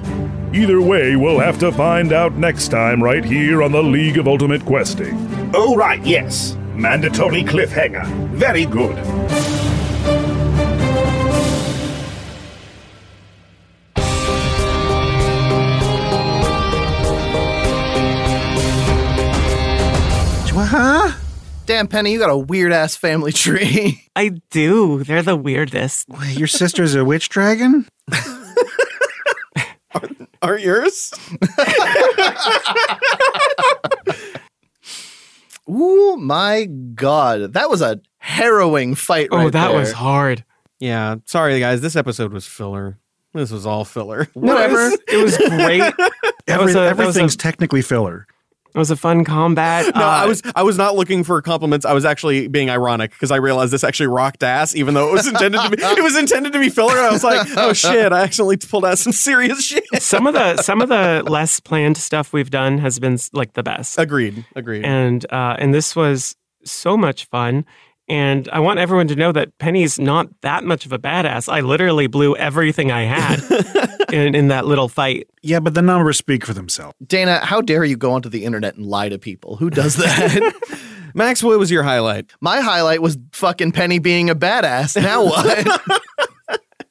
Either way, we'll have to find out next time right here on the League of Ultimate Questing. Oh, right, yes. Mandatory cliffhanger. Very good. Huh? Damn, Penny, you got a weird ass family tree. (laughs) I do. They're the weirdest. Wait, your sister's a witch dragon? (laughs) Aren't yours? (laughs) my god, that was a harrowing fight. Oh, right that there. was hard. Yeah, sorry guys. This episode was filler. This was all filler. Whatever. It was great. (laughs) Every, was a, that was a, everything's technically filler. It was a fun combat. (laughs) No, Uh, I was I was not looking for compliments. I was actually being ironic because I realized this actually rocked ass, even though it was intended to be (laughs) it was intended to be filler. I was like, oh shit, I actually pulled out some serious shit. some of the some of the less planned stuff we've done has been like the best. Agreed. Agreed. and uh, and this was so much fun. And I want everyone to know that Penny's not that much of a badass. I literally blew everything I had (laughs) in, in that little fight. Yeah, but the numbers speak for themselves. Dana, how dare you go onto the internet and lie to people? Who does that? (laughs) Max, what was your highlight? My highlight was fucking Penny being a badass. Now what? (laughs)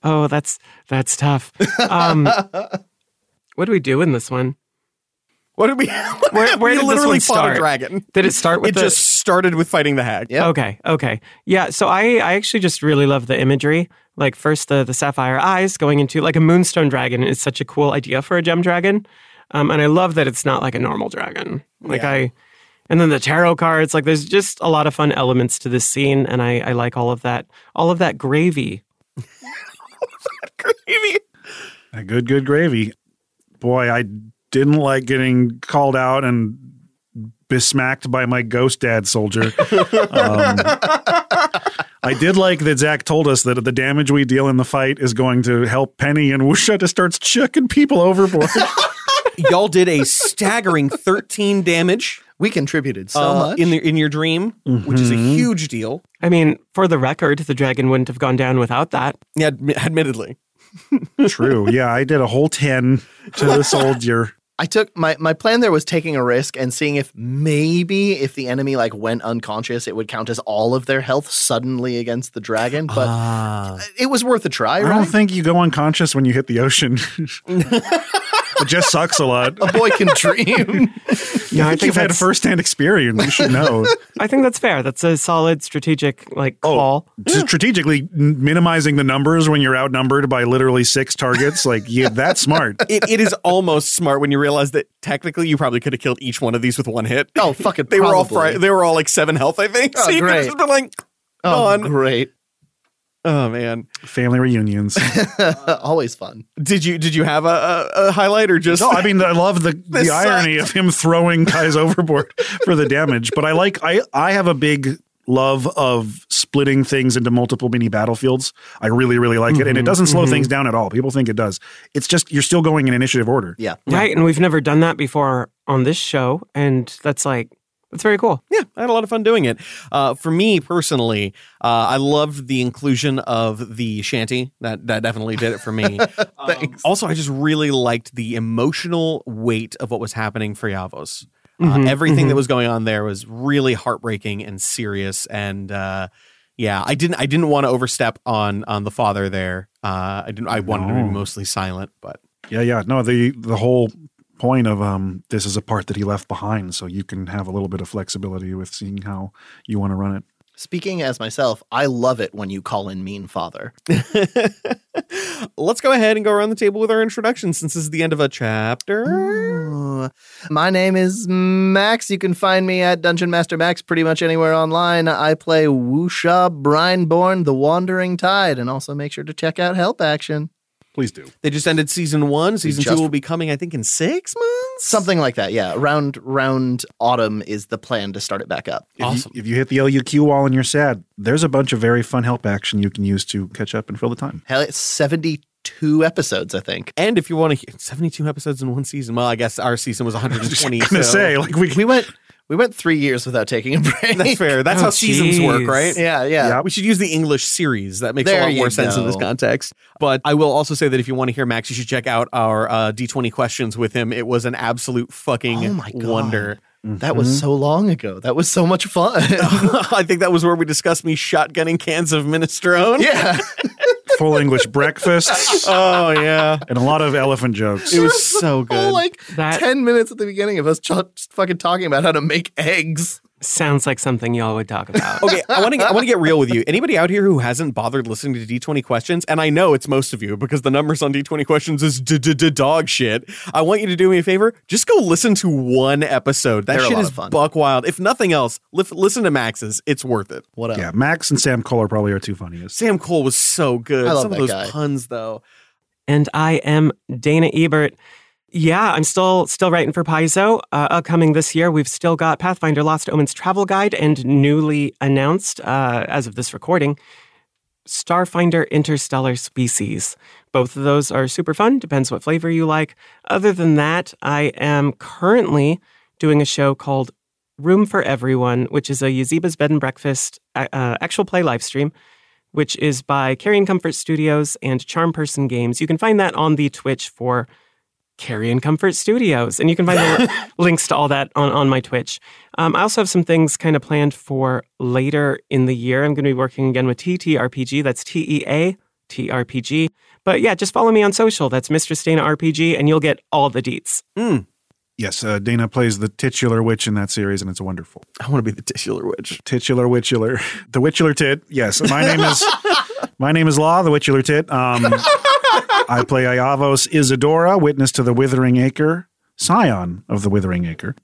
Oh, that's that's tough. Um, what do we do in this one? What did we? What (laughs) Where, happened? where we did literally this one fought start? a dragon. Did it start with It the, just started with fighting the hag. Yep. Okay, okay. Yeah, so I, I actually just really love the imagery. Like first the the sapphire eyes going into like a moonstone dragon is such a cool idea for a gem dragon. Um, and I love that it's not like a normal dragon. Like Yeah. I and then the tarot cards, like there's just a lot of fun elements to this scene and I, I like all of that all of that gravy. (laughs) that Gravy. A good, good gravy. Boy, I didn't like getting called out and besmacked by my ghost dad soldier. um, I did like that Zach told us that the damage we deal in the fight is going to help Penny and Wusha to start chucking people overboard. (laughs) Y'all did a staggering 13 damage we contributed so uh, much. in the, in your dream, which is a Mhm. huge deal. I mean, for the record, the dragon wouldn't have gone down without that. Yeah, admittedly. True. Yeah, I did a whole 10 to the (laughs) soldier. I took my my plan there was taking a risk and seeing if maybe if the enemy like went unconscious, it would count as all of their health suddenly against the dragon. But Ah. it was worth a try, I don't think you go unconscious when you hit the ocean. (laughs) (laughs) it just sucks a lot. A boy can dream. (laughs) Yeah, I think you've had a that's- first-hand experience. You should know. I think that's fair. That's a solid strategic like Oh. call. Strategically minimizing the numbers when you're outnumbered by literally six targets, like yeah, that's smart. It, it is almost smart when you realize that technically you probably could have killed each one of these with one hit. Oh, fucking They were all fri- they were all like seven health, I think. Oh, (laughs) so you could have great. just been like, Oh, gone. great. Oh man. Family reunions. (laughs) Always fun. Did you did you have a, a, a highlight or just No, I mean I love the (laughs) This the irony of him throwing guys (laughs) overboard for the damage, but I like I I have a big love of splitting things into multiple mini battlefields. I really really like it, and it Mhm, doesn't slow mhm. things down at all. People think it does. It's just you're still going in initiative order. Yeah. Right. And we've never done that before on this show. And that's like, that's very cool. Yeah, I had a lot of fun doing it. Uh, for me personally, uh, I loved the inclusion of the shanty. That that definitely did it for me. (laughs) Um, also, I just really liked the emotional weight of what was happening for Iavos. Uh, Mhm, everything that mhm. was going on there was really heartbreaking and serious. And uh, yeah, I didn't I didn't want to overstep on on the father there. Uh, I didn't. I wanted to be mostly silent, but Yeah, yeah. No, the the whole point of um this is a part that he left behind, so you can have a little bit of flexibility with seeing how you want to run it. Speaking as myself, I love it when you call in mean father. (laughs) let's go ahead and go around the table with our introduction since this is the end of a chapter. Ooh. My name is Max. You can find me at Dungeon Master Max pretty much anywhere online. I play Wusha Brineborn, the Wandering Tide, and also make sure to check out Help Action. Please do. They just ended season one. Season just- two will be coming, I think, in six months. Something like that, yeah. Around round autumn is the plan to start it back up. If Awesome. You, if you hit the LUQ wall and you're sad, there's a bunch of very fun help action you can use to catch up and fill the time. Hell, it's 72 episodes, I think. And if you want to hear 72 episodes in one season, well, I guess our season was (laughs) 120. gonna so say like we We went we went three years without taking a (laughs) break. that's fair. That's Oh, how seasons work, right? Yeah, yeah. Yep. We should use the English series. That makes There a lot more sense in this context. But I will also say that if you want to hear Max, you should check out our uh, D20 questions with him. It was an absolute fucking Oh my God. wonder. That was so long ago. That was so much fun. (laughs) I think that was where we discussed me shotgunning cans of minestrone. yeah. (laughs) full English breakfasts Oh, yeah. and a lot of elephant jokes. It was so good. like That- 10 minutes at the beginning of us just fucking talking about how to make eggs. Sounds like something y'all would talk about. Okay, I want to I want to get real with you. Anybody out here who hasn't bothered listening to D20 questions, and I know it's most of you because the numbers on D20 questions is dog shit. I want you to do me a favor. Just go listen to one episode. That They're shit is fun. buck wild. If nothing else, li- listen to Max's. It's worth it. What else? Yeah, Max and Sam Cole are probably our two funniest. Sam Cole was so good. I love Some of those guy. puns though. and I am Dana Ebert. Yeah, I'm still still writing for Paizo. Uh, upcoming this year, we've still got Pathfinder Lost Omens Travel Guide and newly announced, uh, as of this recording, Starfinder Interstellar Species. Both of those are super fun. Depends what flavor you like. Other than that, I am currently doing a show called Room for Everyone, which is a Yazeba's Bed and Breakfast uh, uh, actual play live stream which is by Carrying Comfort Studios and Charm Person Games. You can find that on the Twitch for Carrion Comfort Studios. And you can find the (laughs) links to all that on, on my Twitch. Um, I also have some things kind of planned for later in the year. I'm going to be working again with TTRPG. That's T E A T R P G. But yeah, just follow me on social. That's Mistress Dana RPG, and you'll get all the deets. Yes, uh, Dana plays the titular witch in that series, and it's wonderful. I want to be the titular witch. Titular witchular, (laughs) the witchular tit. Yes, my name is (laughs) my name is Law, the witchular tit. Um, I play Iavos Isadora, witness to the Withering Acre, scion of the Withering Acre,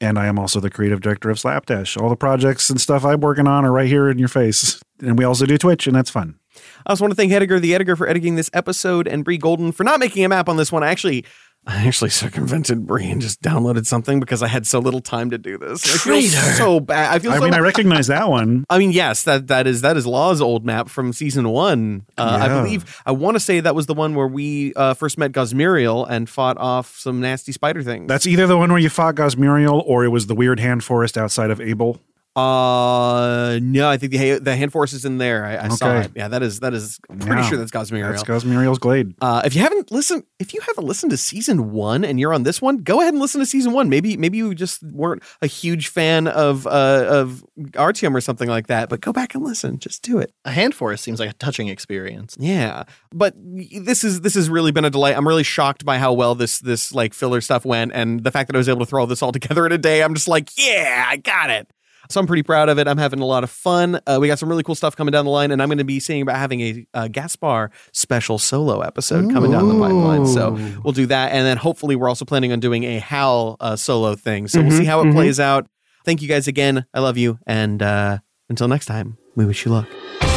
and I am also the creative director of Slapdash. All the projects and stuff I'm working on are right here in your face, and we also do Twitch, and that's fun. I also want to thank Hediger, the editor, for editing this episode, and Bree Golden for not making a map on this one. I actually, I actually circumvented Bree and just downloaded something because I had so little time to do this. I feel so bad. I feel. I so mean, I recognize that one. I mean, yes, that that is that is Law's old map from season one. Uh, I believe. I want to say that was the one where we uh, first met Gosmiriel and fought off some nasty spider things. That's either the one where you fought Gosmuriel, or it was the weird hand forest outside of Abel. Uh no, I think the the hand force is in there. I, I saw it. Yeah, that is that is. I'm pretty Yeah. sure that's Gosmiriel. That's Gosmuriel's Glade. Uh, if you haven't listened, if you haven't listened to season one and you're on this one, go ahead and listen to season one. Maybe maybe you just weren't a huge fan of uh, of Artyom or something like that, but go back and listen. Just do it. A hand force seems like a touching experience. Yeah, but this is this has really been a delight. I'm really shocked by how well this this like filler stuff went, and the fact that I was able to throw all this all together in a day. I'm just like, yeah, I got it. So I'm pretty proud of it. I'm having a lot of fun. Uh, we got some really cool stuff coming down the line, and I'm going to be seeing about having a, uh Gaspar special solo episode coming down the pipeline. So we'll do that, and then hopefully we're also planning on doing a Hal uh, solo thing. So we'll Mhm, see how it mhm. plays out. Thank you guys again. I love you, and uh, until next time, we wish you luck.